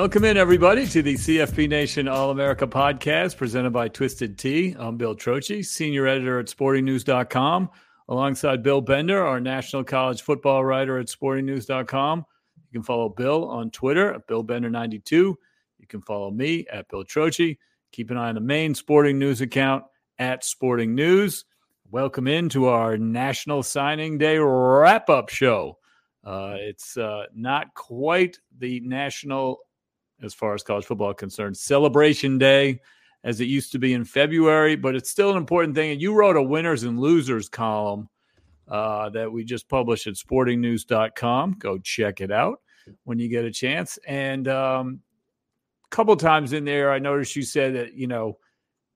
Welcome in, everybody, to the CFB Nation All America podcast presented by Twisted Tea. I'm Bill Trocchi, senior editor at sportingnews.com, alongside Bill Bender, our national college football writer at sportingnews.com. You can follow Bill on Twitter at BillBender92. You can follow me at Bill Trocchi. Keep an eye on the main sporting news account at Sporting News. Welcome into our National Signing Day wrap up show. Uh, it's uh, not quite the national as far as college football concerned. Celebration Day, as it used to be in February, but it's still an important thing. And you wrote a winners and losers column uh, that we just published at sportingnews.com. Go check it out when you get a chance. And um, a couple times in there, I noticed you said that, you know,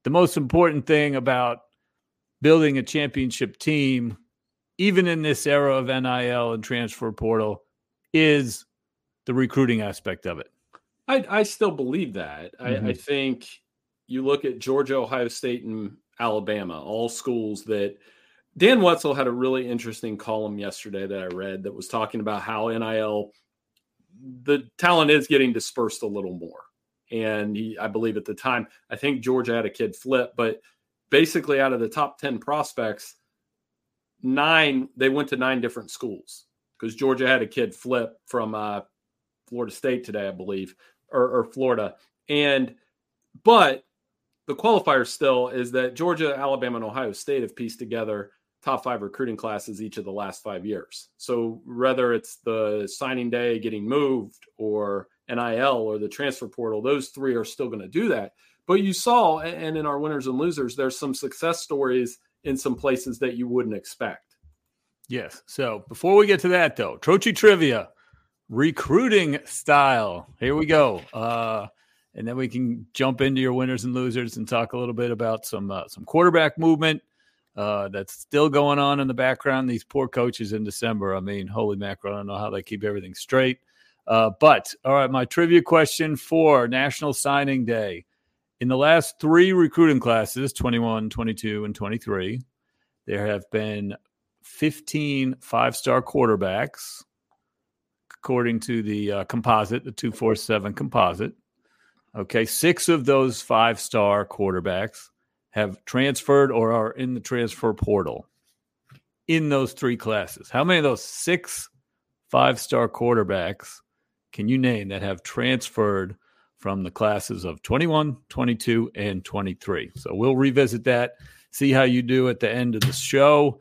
the most important thing about building a championship team, even in this era of NIL and transfer portal, is the recruiting aspect of it. I, I still believe that. Mm-hmm. I, I mm-hmm. think you look at Georgia, Ohio State, and Alabama, all schools that Dan Wetzel had a really interesting column yesterday that I read that was talking about how NIL, the talent is getting dispersed a little more. And he, I believe at the time, I think Georgia had a kid flip, but basically out of the top 10 prospects, nine, they went to nine different schools because Georgia had a kid flip from uh, Florida State today, I believe or, or Florida. And but the qualifier still is that Georgia, Alabama, and Ohio State have pieced together top five recruiting classes each of the last five years. So whether it's the signing day getting moved or NIL or the transfer portal, those three are still going to do that. But you saw, and in our winners and losers, there's some success stories in some places that you wouldn't expect. Yes. So before we get to that, though, Trocchi trivia recruiting style. Here we go. Uh, and then we can jump into your winners and losers and talk a little bit about some uh, some quarterback movement uh, that's still going on in the background. These poor coaches in December. I mean, holy mackerel! I don't know how they keep everything straight. Uh, but all right, my trivia question for National Signing Day. In the last three recruiting classes 21, 22, and 23, there have been 15 five star quarterbacks according to the uh, composite, the 247 composite. Okay, six of those five star quarterbacks have transferred or are in the transfer portal in those three classes. How many of those six five star quarterbacks can you name that have transferred from the classes of 21, 22, and 23? So we'll revisit that, see how you do at the end of the show.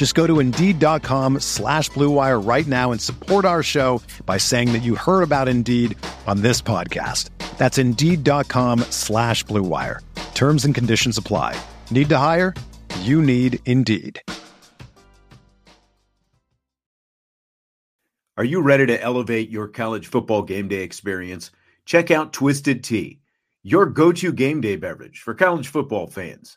Just go to Indeed.com slash BlueWire right now and support our show by saying that you heard about Indeed on this podcast. That's Indeed.com slash BlueWire. Terms and conditions apply. Need to hire? You need Indeed. Are you ready to elevate your college football game day experience? Check out Twisted Tea, your go to game day beverage for college football fans.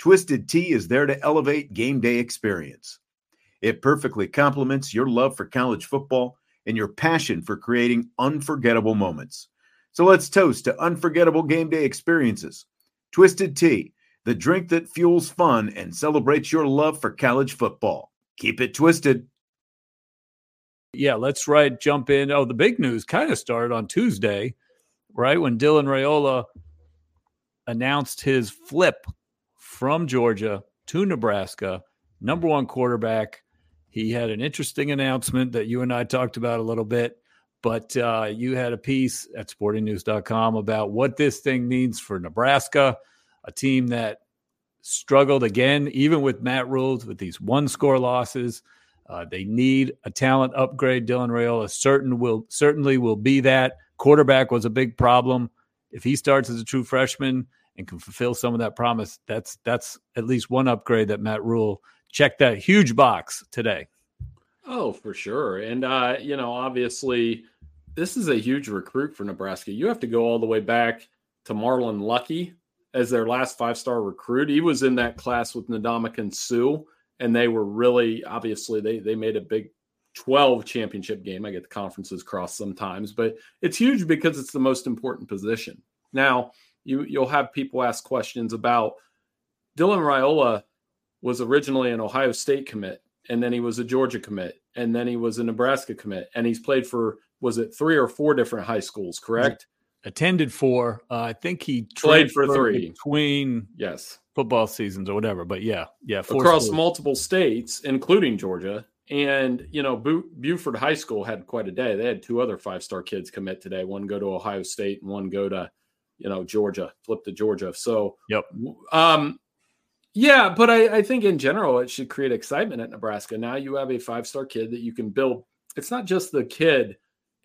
Twisted Tea is there to elevate game day experience. It perfectly complements your love for college football and your passion for creating unforgettable moments. So let's toast to unforgettable game day experiences. Twisted Tea, the drink that fuels fun and celebrates your love for college football. Keep it twisted. Yeah, let's right jump in. Oh, the big news kind of started on Tuesday, right? When Dylan Raiola announced his flip from Georgia to Nebraska, number one quarterback. He had an interesting announcement that you and I talked about a little bit, but uh, you had a piece at sportingnews.com about what this thing means for Nebraska, a team that struggled again, even with Matt Rhules, with these one score losses. Uh, they need a talent upgrade. Dylan Raiola certain will certainly will be that. Quarterback was a big problem. If he starts as a true freshman and can fulfill some of that promise, that's that's at least one upgrade that Matt Rhule checked that huge box today. Oh, for sure. And uh, you know, obviously this is a huge recruit for Nebraska. You have to go all the way back to Marlon Lucky as their last five-star recruit. He was in that class with Ndamukong Suh, and they were really obviously they they made a big 12 championship game. I get the conferences crossed sometimes, but it's huge because it's the most important position. Now, you you'll have people ask questions about Dylan Raiola was originally an Ohio State commit, and then he was a Georgia commit, and then he was a Nebraska commit, and he's played for was it three or four different high schools, correct? Attended for, uh, I think he played for three between yes football seasons or whatever. But yeah, yeah, across schools. multiple states, including Georgia. And you know, Buford High School had quite a day. They had two other five-star kids commit today. One go to Ohio State, and one go to, you know, Georgia. Flip to Georgia. So, yep. Um, yeah, but I, I think in general it should create excitement at Nebraska. Now you have a five-star kid that you can build. It's not just the kid,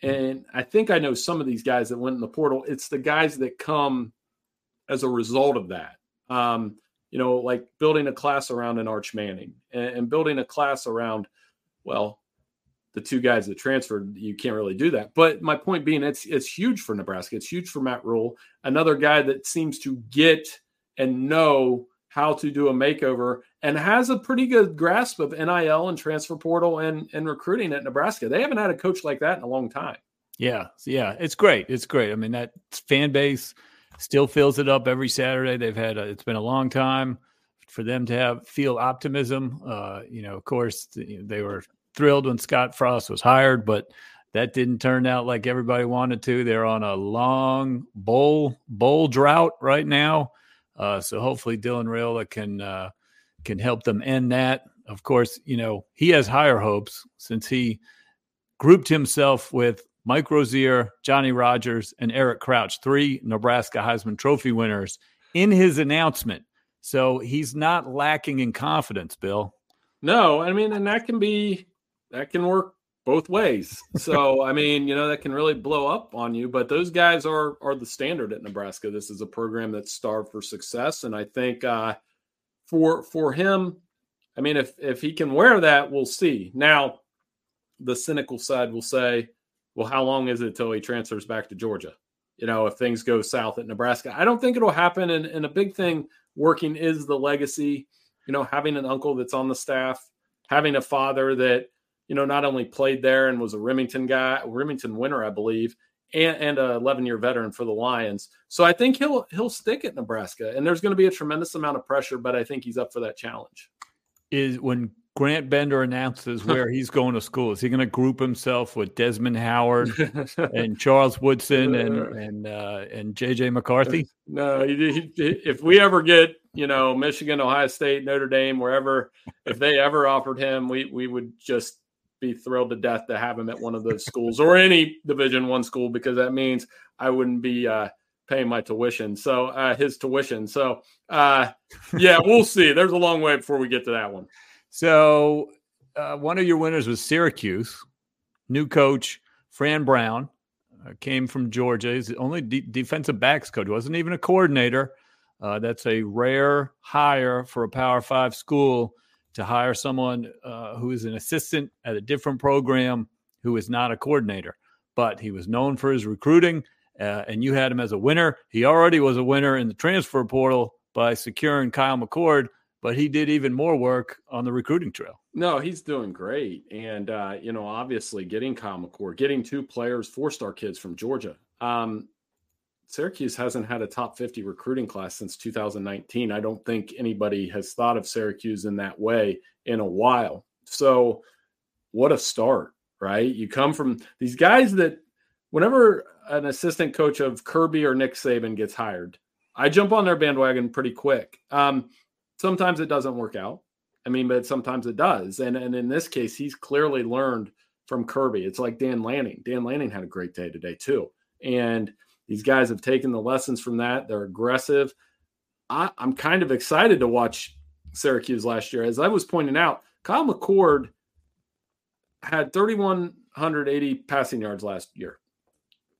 and I think I know some of these guys that went in the portal. It's the guys that come as a result of that. Um, you know, like building a class around an Arch Manning and, and building a class around, well, the two guys that transferred, you can't really do that. But my point being, it's it's huge for Nebraska. It's huge for Matt Rhule, another guy that seems to get and know how to do a makeover and has a pretty good grasp of NIL and transfer portal and and recruiting at Nebraska. They haven't had a coach like that in a long time. Yeah, yeah, it's great. It's great. I mean, that fan base still fills it up every Saturday. They've had a, it's been a long time for them to have feel optimism. Uh, you know, of course, they were thrilled when Scott Frost was hired, but that didn't turn out like everybody wanted to. They're on a long bowl bowl drought right now, uh, so hopefully Dylan Raiola can uh, can help them end that. Of course, you know he has higher hopes since he grouped himself with Mike Rozier, Johnny Rogers, and Eric Crouch, three Nebraska Heisman Trophy winners, in his announcement. So he's not lacking in confidence, Bill. No, I mean, and that can be that can work both ways. So I mean, you know, that can really blow up on you. But those guys are are the standard at Nebraska. This is a program that's starved for success, and I think uh, for for him, I mean, if if he can wear that, we'll see. Now, the cynical side will say, well, how long is it till he transfers back to Georgia? You know, if things go south at Nebraska, I don't think it'll happen. And, and a big thing working is the legacy. You know, having an uncle that's on the staff, having a father that you know not only played there and was a Rimington guy, Rimington winner, I believe, and, and a 11 year veteran for the Lions. So I think he'll he'll stick at Nebraska, and there's going to be a tremendous amount of pressure, but I think he's up for that challenge. Is when Grant Bender announces where he's going to school, is he going to group himself with Desmond Howard and Charles Woodson and and uh, and JJ McCarthy? No, if we ever get you know Michigan, Ohio State, Notre Dame, wherever, if they ever offered him, we we would just be thrilled to death to have him at one of those schools or any Division One school because that means I wouldn't be uh, paying my tuition. So uh, his tuition. So uh, yeah, we'll see. There's a long way before we get to that one. So uh, one of your winners was Syracuse. New coach Fran Brown uh, came from Georgia. He's the only de- defensive backs coach. Wasn't even a coordinator. Uh, that's a rare hire for a Power Five school to hire someone uh, who is an assistant at a different program who is not a coordinator. But he was known for his recruiting, uh, and you had him as a winner. He already was a winner in the transfer portal by securing Kyle McCord, but he did even more work on the recruiting trail. No, he's doing great. And, uh, you know, obviously getting Kyle McCord, getting two players, four star kids from Georgia. Um, Syracuse hasn't had a top 50 recruiting class since 2019. I don't think anybody has thought of Syracuse in that way in a while. So, what a start, right? You come from these guys that whenever an assistant coach of Kirby or Nick Saban gets hired, I jump on their bandwagon pretty quick. Um, sometimes it doesn't work out. I mean, but sometimes it does. And and in this case, he's clearly learned from Kirby. It's like Dan Lanning. Dan Lanning had a great day today too. And these guys have taken the lessons from that. They're aggressive. I, am kind of excited to watch Syracuse last year. As I was pointing out, Kyle McCord had 3,180 passing yards last year.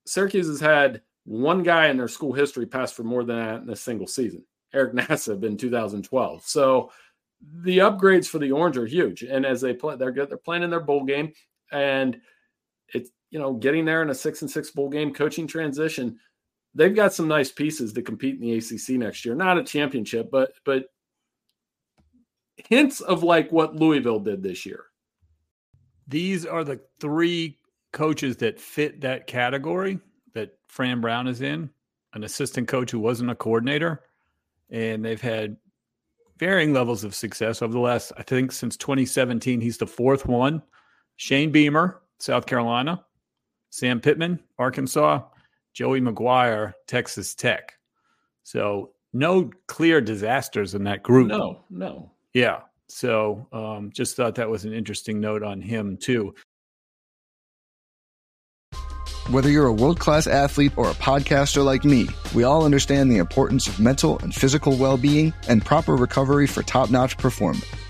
Syracuse has had one guy in their school history pass for more than that in a single season. Eric Nassib in 2012. So the upgrades for the Orange are huge. And as they play, they're good. They're playing in their bowl game, and you know, getting there in a six and six bowl game, coaching transition, they've got some nice pieces to compete in the ACC next year. Not a championship, but but hints of like what Louisville did this year. These are the three coaches that fit that category that Fran Brown is in, an assistant coach who wasn't a coordinator, and they've had varying levels of success over the last, I think, since 2017. He's the fourth one. Shane Beamer, South Carolina, Sam Pittman, Arkansas, Joey McGuire, Texas Tech. So no clear disasters in that group. No, no. Yeah. So um, just thought that was an interesting note on him too. Whether you're a world class athlete or a podcaster like me, we all understand the importance of mental and physical well being and proper recovery for top notch performance.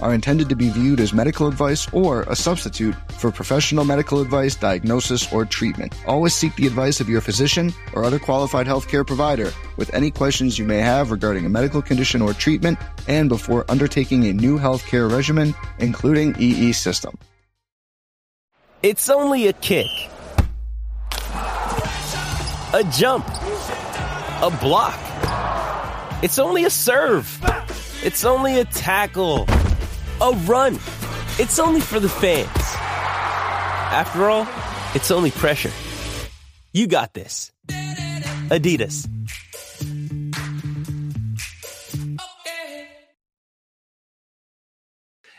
are intended to be viewed as medical advice or a substitute for professional medical advice, diagnosis, or treatment. Always seek the advice of your physician or other qualified healthcare provider with any questions you may have regarding a medical condition or treatment and before undertaking a new healthcare regimen, including EE system. It's only a kick a jump, a block. It's only a serve. It's only a tackle, a run. It's only for the fans. After all, it's only pressure. You got this. Adidas.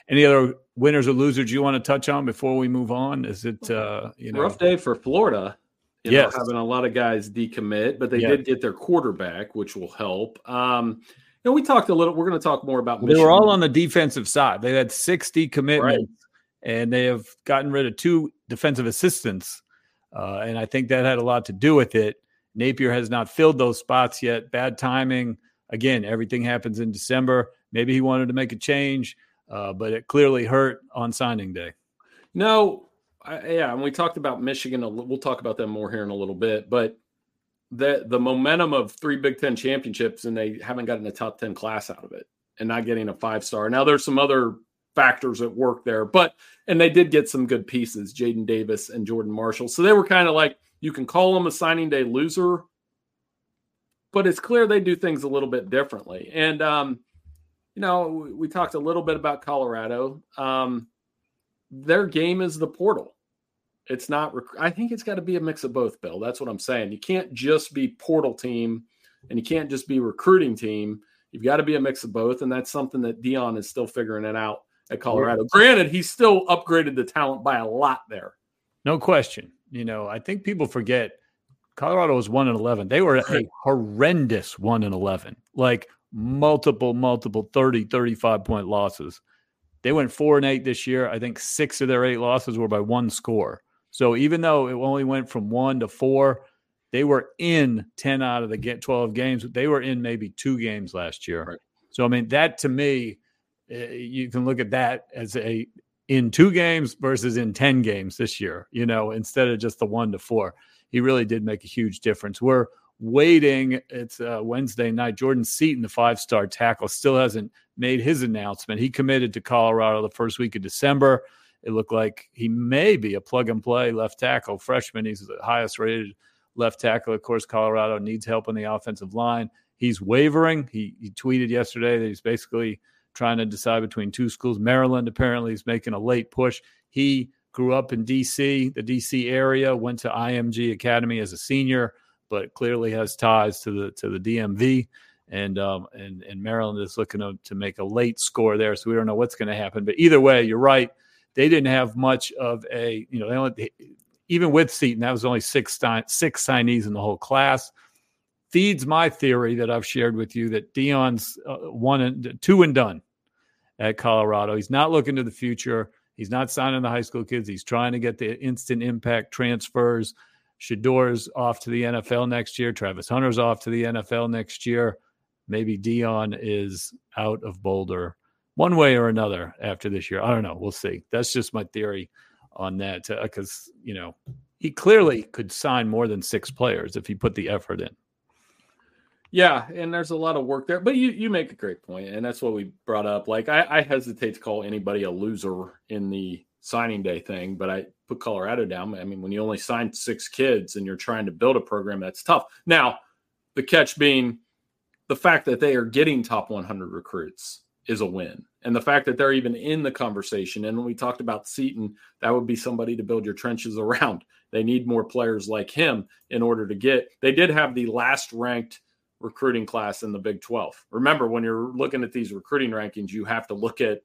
Any other winners or losers you want to touch on before we move on? Is it uh, you know rough day for Florida? you yes. know, having a lot of guys decommit, but they yes. did get their quarterback, which will help. Um, And we talked a little. We're going to talk more about. They were all on the defensive side. They had 60 commitments, right. and they have gotten rid of two defensive assistants, uh, and I think that had a lot to do with it. Napier has not filled those spots yet. Bad timing. Again, everything happens in December. Maybe he wanted to make a change, uh, but it clearly hurt on signing day. No, I, yeah, and we talked about Michigan. A little we'll talk about them more here in a little bit, but the the momentum of three Big Ten championships, and they haven't gotten a top ten class out of it, and not getting a five star. Now there's some other factors at work there, but and they did get some good pieces, Jaden Davis and Jordan Marshall. So they were kind of like you can call them a signing day loser, but it's clear they do things a little bit differently. And um, you know, we talked a little bit about Colorado. Um, their game is the portal. It's not. Rec- I think it's got to be a mix of both, Bill. That's what I'm saying. You can't just be portal team, and you can't just be recruiting team. You've got to be a mix of both, and that's something that Deion is still figuring it out at Colorado. Granted, he's still upgraded the talent by a lot there. No question. You know, I think people forget Colorado was one and eleven. They were a horrendous one and eleven, like multiple, multiple 30, 35 point losses. They went four and eight this year. I think six of their eight losses were by one score. So even though it only went from one to four, they were in 10 out of the 12 games. They were in maybe two games last year. Right. So, I mean, that to me, eh, you can look at that as a in two games versus in 10 games this year, you know, instead of just the one to four. He really did make a huge difference. We're waiting. It's uh, Wednesday night. Jordan Seaton, the five star tackle, still hasn't made his announcement. He committed to Colorado the first week of December. It looked like he may be a plug and play left tackle freshman. He's the highest rated left tackle. Of course, Colorado needs help on the offensive line. He's wavering. He, he tweeted yesterday that he's basically trying to decide between two schools. Maryland apparently is making a late push. He grew up in DC, the DC area, went to IMG Academy as a senior but clearly has ties to the to the DMV. And um, and and Maryland is looking to, to make a late score there, so we don't know what's going to happen. But either way, you're right. They didn't have much of a you know they only even with Seaton that was only six six signees in the whole class. Feeds my theory that I've shared with you that Deion's uh, one and two and done at Colorado. He's not looking to the future. He's not signing the high school kids. He's trying to get the instant impact transfers. Shedeur's off to the NFL next year. Travis Hunter's off to the NFL next year. Maybe Deion is out of Boulder one way or another after this year. I don't know. We'll see. That's just my theory on that because, uh, you know, he clearly could sign more than six players if he put the effort in. Yeah, and there's a lot of work there, but you you make a great point, and that's what we brought up. Like I, I hesitate to call anybody a loser in the signing day thing, but I put Colorado down. I mean, when you only sign six kids and you're trying to build a program, that's tough. Now, the catch being the fact that they are getting top 100 recruits is a win. And the fact that they're even in the conversation. And when we talked about Seaton, that would be somebody to build your trenches around. They need more players like him in order to get. They did have the last ranked recruiting class in the Big 12. Remember, when you're looking at these recruiting rankings, you have to look at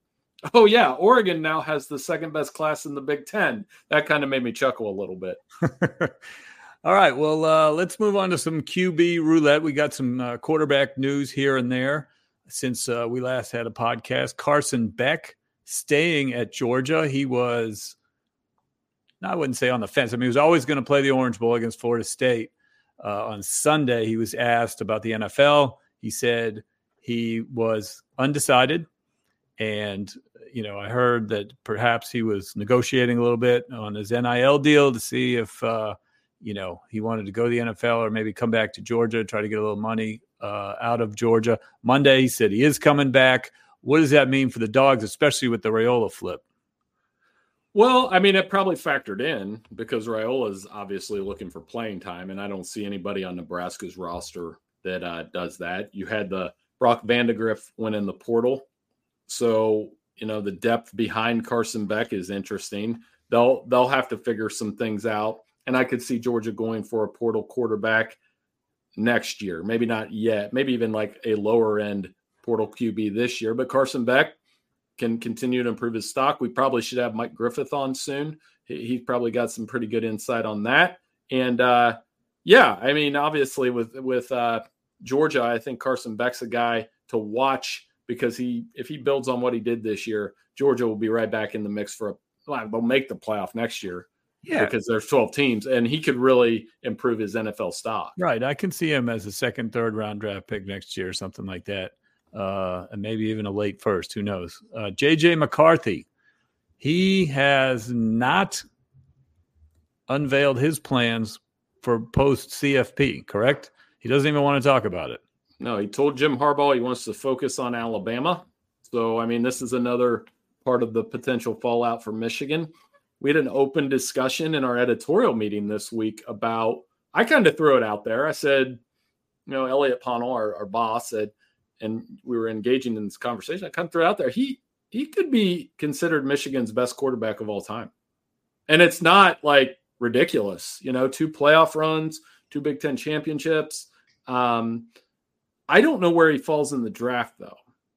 Oh yeah, Oregon now has the second best class in the Big Ten. That kind of made me chuckle a little bit. All right, well, uh, let's move on to some QB roulette. We got some uh, quarterback news here and there since uh, we last had a podcast. Carson Beck staying at Georgia. He was, I wouldn't say on the fence. I mean, he was always going to play the Orange Bowl against Florida State. Uh, on Sunday, he was asked about the NFL. He said he was undecided and, you know, I heard that perhaps he was negotiating a little bit on his NIL deal to see if, uh, you know, he wanted to go to the NFL or maybe come back to Georgia, try to get a little money uh, out of Georgia. Monday, he said he is coming back. What does that mean for the dogs, especially with the Raiola flip? Well, I mean, it probably factored in because Raiola is obviously looking for playing time, and I don't see anybody on Nebraska's roster that uh, does that. You had the Brock Vandagriff went in the portal so, you know, the depth behind Carson Beck is interesting. They'll they'll have to figure some things out. And I could see Georgia going for a portal quarterback next year. Maybe not yet. Maybe even like a lower end portal QB this year. But Carson Beck can continue to improve his stock. We probably should have Mike Griffith on soon. He, he probably got some pretty good insight on that. And uh, yeah, I mean, obviously with with uh, Georgia, I think Carson Beck's a guy to watch because he if he builds on what he did this year, Georgia will be right back in the mix for a well, they'll make the playoff next year. Yeah. Because there's 12 teams and he could really improve his NFL stock. Right. I can see him as a second, third round draft pick next year or something like that. Uh, and maybe even a late first. Who knows? Uh, JJ McCarthy. He has not unveiled his plans for post CFP, correct? He doesn't even want to talk about it. No, he told Jim Harbaugh he wants to focus on Alabama. So, I mean, this is another part of the potential fallout for Michigan. We had an open discussion in our editorial meeting this week about, I kind of threw it out there. I said, you know, Elliot Ponnell, our, our boss, said, and we were engaging in this conversation. I kind of threw it out there. He he could be considered Michigan's best quarterback of all time. And it's not like ridiculous, you know, two playoff runs, two Big Ten championships. Um, I don't know where he falls in the draft, though.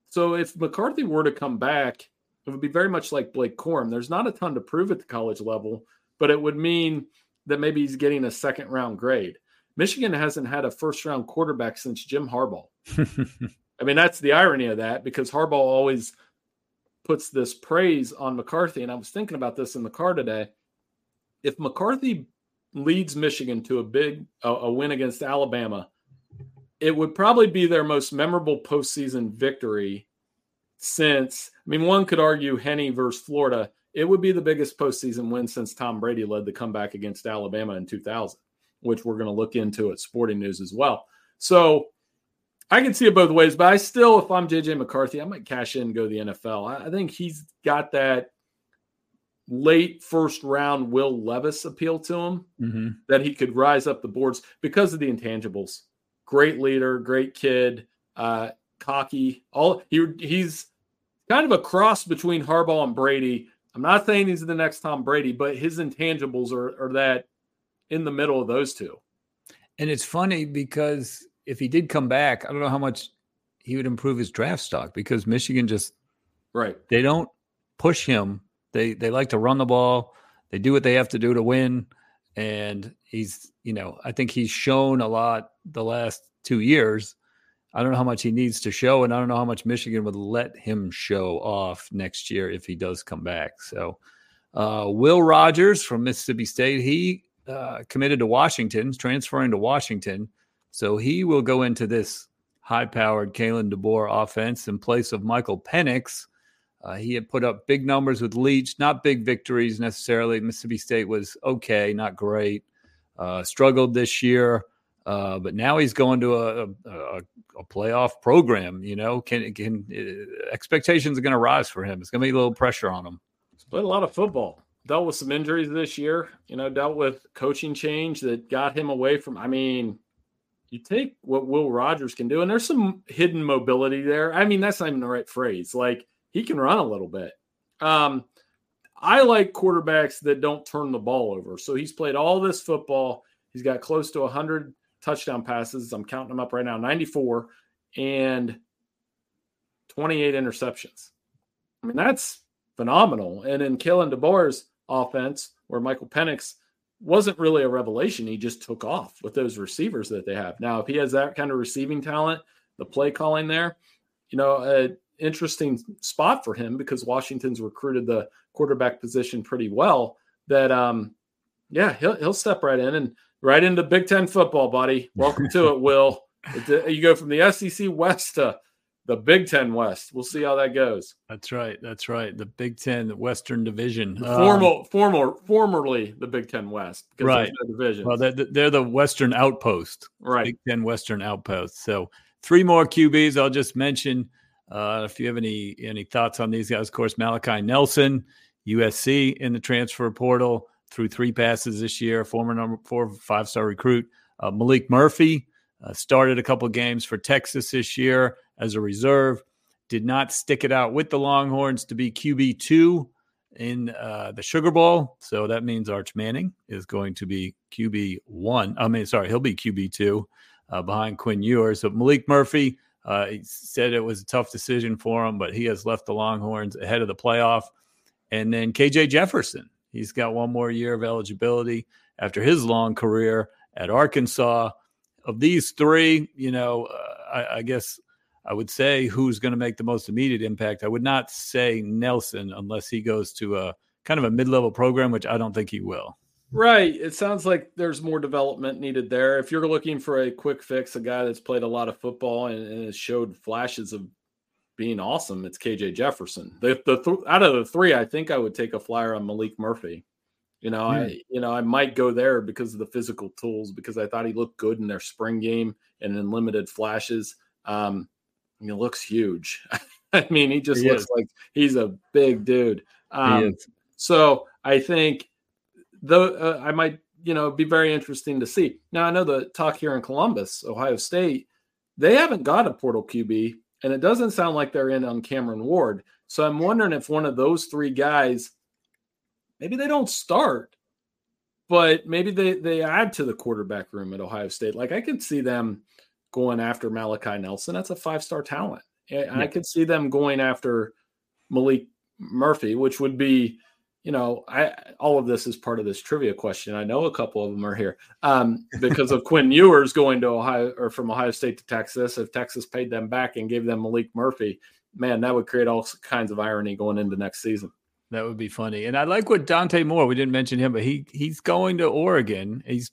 So if McCarthy were to come back, it would be very much like Blake Corum. There's not a ton to prove at the college level, but it would mean that maybe he's getting a second round grade. Michigan hasn't had a first round quarterback since Jim Harbaugh. I mean, that's the irony of that because Harbaugh always puts this praise on McCarthy. And I was thinking about this in the car today. If McCarthy leads Michigan to a big a, a win against Alabama, it would probably be their most memorable postseason victory since. I mean, one could argue Henne versus Florida. It would be the biggest postseason win since Tom Brady led the comeback against Alabama in 2000, which we're going to look into at Sporting News as well. So I can see it both ways, but I still, if I'm JJ McCarthy, I might cash in and go to the NFL. I think he's got that late first round Will Levis appeal to him mm-hmm. that he could rise up the boards because of the intangibles. Great leader, great kid, uh, cocky. All he he's kind of a cross between Harbaugh and Brady. I'm not saying he's the next Tom Brady, but his intangibles are, are that in the middle of those two. And it's funny because if he did come back, I don't know how much he would improve his draft stock because Michigan just right. They don't push him. They they like to run the ball. They do what they have to do to win. And he's, you know, I think he's shown a lot the last two years. I don't know how much he needs to show, and I don't know how much Michigan would let him show off next year if he does come back. So, uh, Will Rogers from Mississippi State, he uh, committed to Washington, transferring to Washington. So he will go into this high powered Kalen DeBoer offense in place of Michael Penix. Uh, he had put up big numbers with Leach, not big victories necessarily. Mississippi State was okay, not great. Uh, struggled this year, uh, but now he's going to a, a, a, playoff program. You know, can can uh, expectations are going to rise for him? It's going to be a little pressure on him. He's played a lot of football. Dealt with some injuries this year. You know, dealt with coaching change that got him away from. I mean, you take what Will Rogers can do, and there's some hidden mobility there. I mean, that's not even the right phrase. Like he can run a little bit. Um, I like quarterbacks that don't turn the ball over. So he's played all this football. He's got close to 100 touchdown passes. I'm counting them up right now 94 and 28 interceptions. I mean, that's phenomenal. And in Kalen DeBoer's offense, where Michael Penix wasn't really a revelation. He just took off with those receivers that they have. Now, if he has that kind of receiving talent, the play calling there, you know, an interesting spot for him because Washington's recruited the quarterback position pretty well. That, um, yeah, he'll he'll step right in and right into Big Ten football, buddy. Welcome to it, Will. You go from the SEC West to the Big Ten West. We'll see how that goes. That's right. That's right. The Big Ten the Western Division. The formal, um, former, formerly the Big Ten West. Right. No division. Well, they're, they're the Western Outpost. Right. Big Ten Western Outpost. So three more QBs. I'll just mention. Uh, if you have any any thoughts on these guys, of course, Malachi Nelson, USC in the transfer portal through three passes this year. Former number four five star recruit uh, Maalik Murphy uh, started a couple games for Texas this year as a reserve. Did not stick it out with the Longhorns to be QB two in uh, the Sugar Bowl. So that means Arch Manning is going to be QB one. I mean, sorry, he'll be QB two uh, behind Quinn Ewers. So Maalik Murphy uh, he said it was a tough decision for him, but he has left the Longhorns ahead of the playoff. And then KJ Jefferson, he's got one more year of eligibility after his long career at Arkansas. Of these three, you know, uh, I, I guess I would say who's going to make the most immediate impact. I would not say Nelson unless he goes to a kind of a mid-level program, which I don't think he will. Right. It sounds like there's more development needed there. If you're looking for a quick fix, a guy that's played a lot of football and, and has showed flashes of being awesome, it's KJ Jefferson. The, the th- out of the three, I think I would take a flyer on Maalik Murphy. You know, I hmm. you know I might go there because of the physical tools because I thought he looked good in their spring game and in limited flashes. Um, he looks huge. I mean, he just he looks is. like he's a big dude. Um, so I think though uh, I might you know be very interesting to see. Now I know the talk here in Columbus, Ohio State, they haven't got a portal QB, and it doesn't sound like they're in on Cameron Ward. So I'm wondering if one of those three guys maybe they don't start, but maybe they they add to the quarterback room at Ohio State. Like I could see them going after Malachi Nelson. That's a five star talent. And yeah. I could see them going after Maalik Murphy, which would be, you know, I all of this is part of this trivia question. I know a couple of them are here um, because of Quinn Ewers going to Ohio or from Ohio State to Texas. If Texas paid them back and gave them Maalik Murphy, man, that would create all kinds of irony going into next season. That would be funny. And I like what Dante Moore, we didn't mention him, but he he's going to Oregon. He's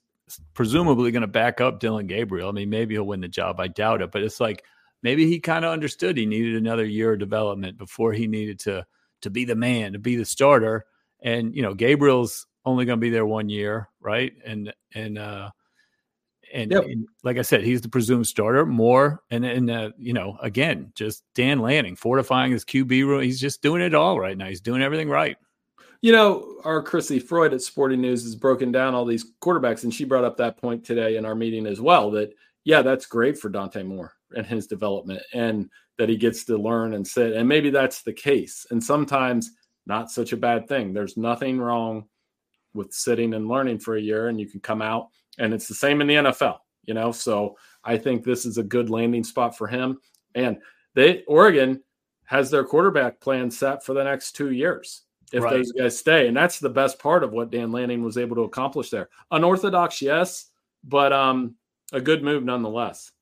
presumably going to back up Dillon Gabriel. I mean, maybe he'll win the job. I doubt it, but it's like maybe he kind of understood he needed another year of development before he needed to to be the man, to be the starter. And you know, Gabriel's only going to be there one year, right? And and uh and, yep. and, like I said, he's the presumed starter. More and and uh, you know, again, just Dan Lanning fortifying his QB room. He's just doing it all right now. He's doing everything right. You know, our Chrissy Freud at Sporting News has broken down all these quarterbacks, and she brought up that point today in our meeting as well. That yeah, that's great for Dante Moore and his development, and that he gets to learn and sit. And maybe that's the case. And sometimes not such a bad thing. There's nothing wrong with sitting and learning for a year, and you can come out and it's the same in the NFL, you know. So I think this is a good landing spot for him. And they Oregon has their quarterback plan set for the next two years if right. those guys stay. And that's the best part of what Dan Lanning was able to accomplish there. Unorthodox, yes, but um a good move nonetheless.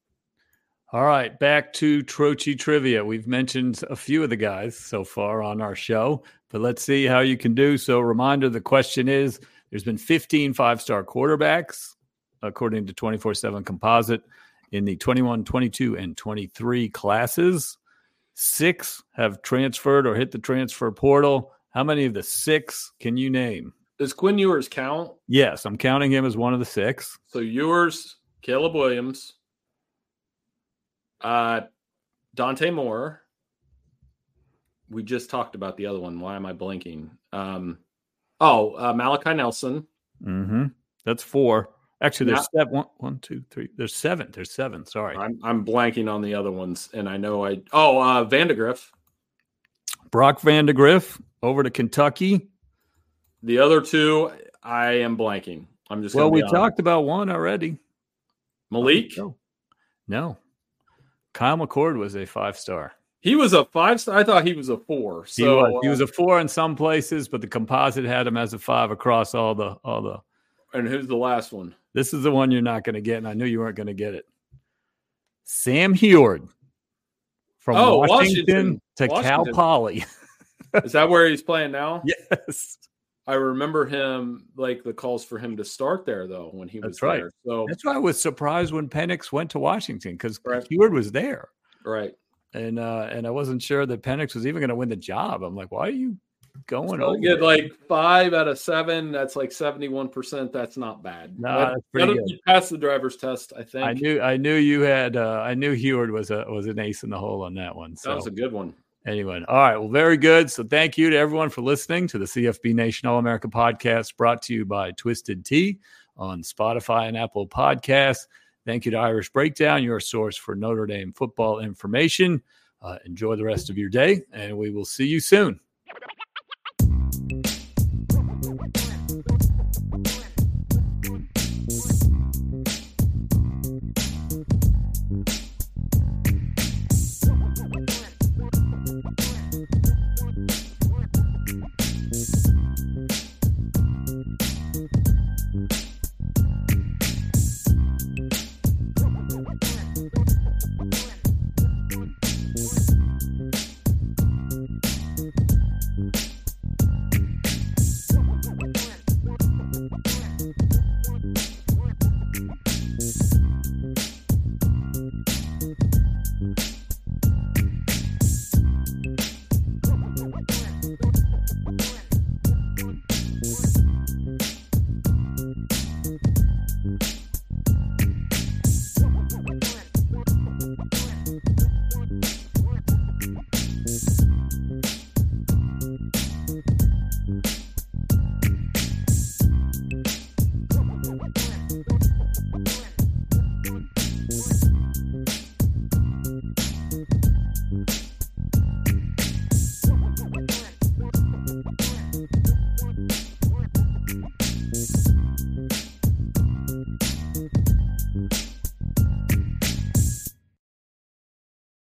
All right, back to Trocchi trivia. We've mentioned a few of the guys so far on our show, but let's see how you can do. So, reminder the question is there's been 15 five star quarterbacks according to 24 7 composite in the 21, 22, and 23 classes. Six have transferred or hit the transfer portal. How many of the six can you name? Does Quinn Ewers count? Yes, I'm counting him as one of the six. So Ewers, Caleb Williams, uh, Dante Moore. We just talked about the other one. Why am I blinking? Um, oh, uh, Malachi Nelson. Mm-hmm. That's four. Actually, there's Not, seven. One, one, two, three. There's seven. There's seven. Sorry, I'm I'm blanking on the other ones, and I know I. Oh, uh, Vandagriff. Brock Vandagriff over to Kentucky. The other two, I am blanking. I'm just. Well, we talked about one already. Maalik. No. no. Kyle McCord was a five star. He was a five star. I thought he was a four. So he was. he was uh, a four in some places, but the composite had him as a five across all the all the. And who's the last one? This is the one you're not going to get, and I knew you weren't going to get it. Sam Huard from oh, Washington, Washington, to Washington. Cal Poly. is that where he's playing now? Yes. I remember him like the calls for him to start there though when he was right. there. So that's why I was surprised when Penix went to Washington because right. Huard was there. Right. And uh and I wasn't sure that Penix was even going to win the job. I'm like, why are you going so over. Get like five out of seven. That's like seventy-one percent. That's not bad. No, nah, that's pretty good. Pass the driver's test. I think. I knew. I knew you had. Uh, I knew Huard was a was an ace in the hole on that one. So. That was a good one. Anyway, all right. Well, very good. So thank you to everyone for listening to the CFB Nation All America podcast brought to you by Twisted Tea on Spotify and Apple Podcasts. Thank you to Irish Breakdown, your source for Notre Dame football information. Uh, enjoy the rest of your day, and we will see you soon.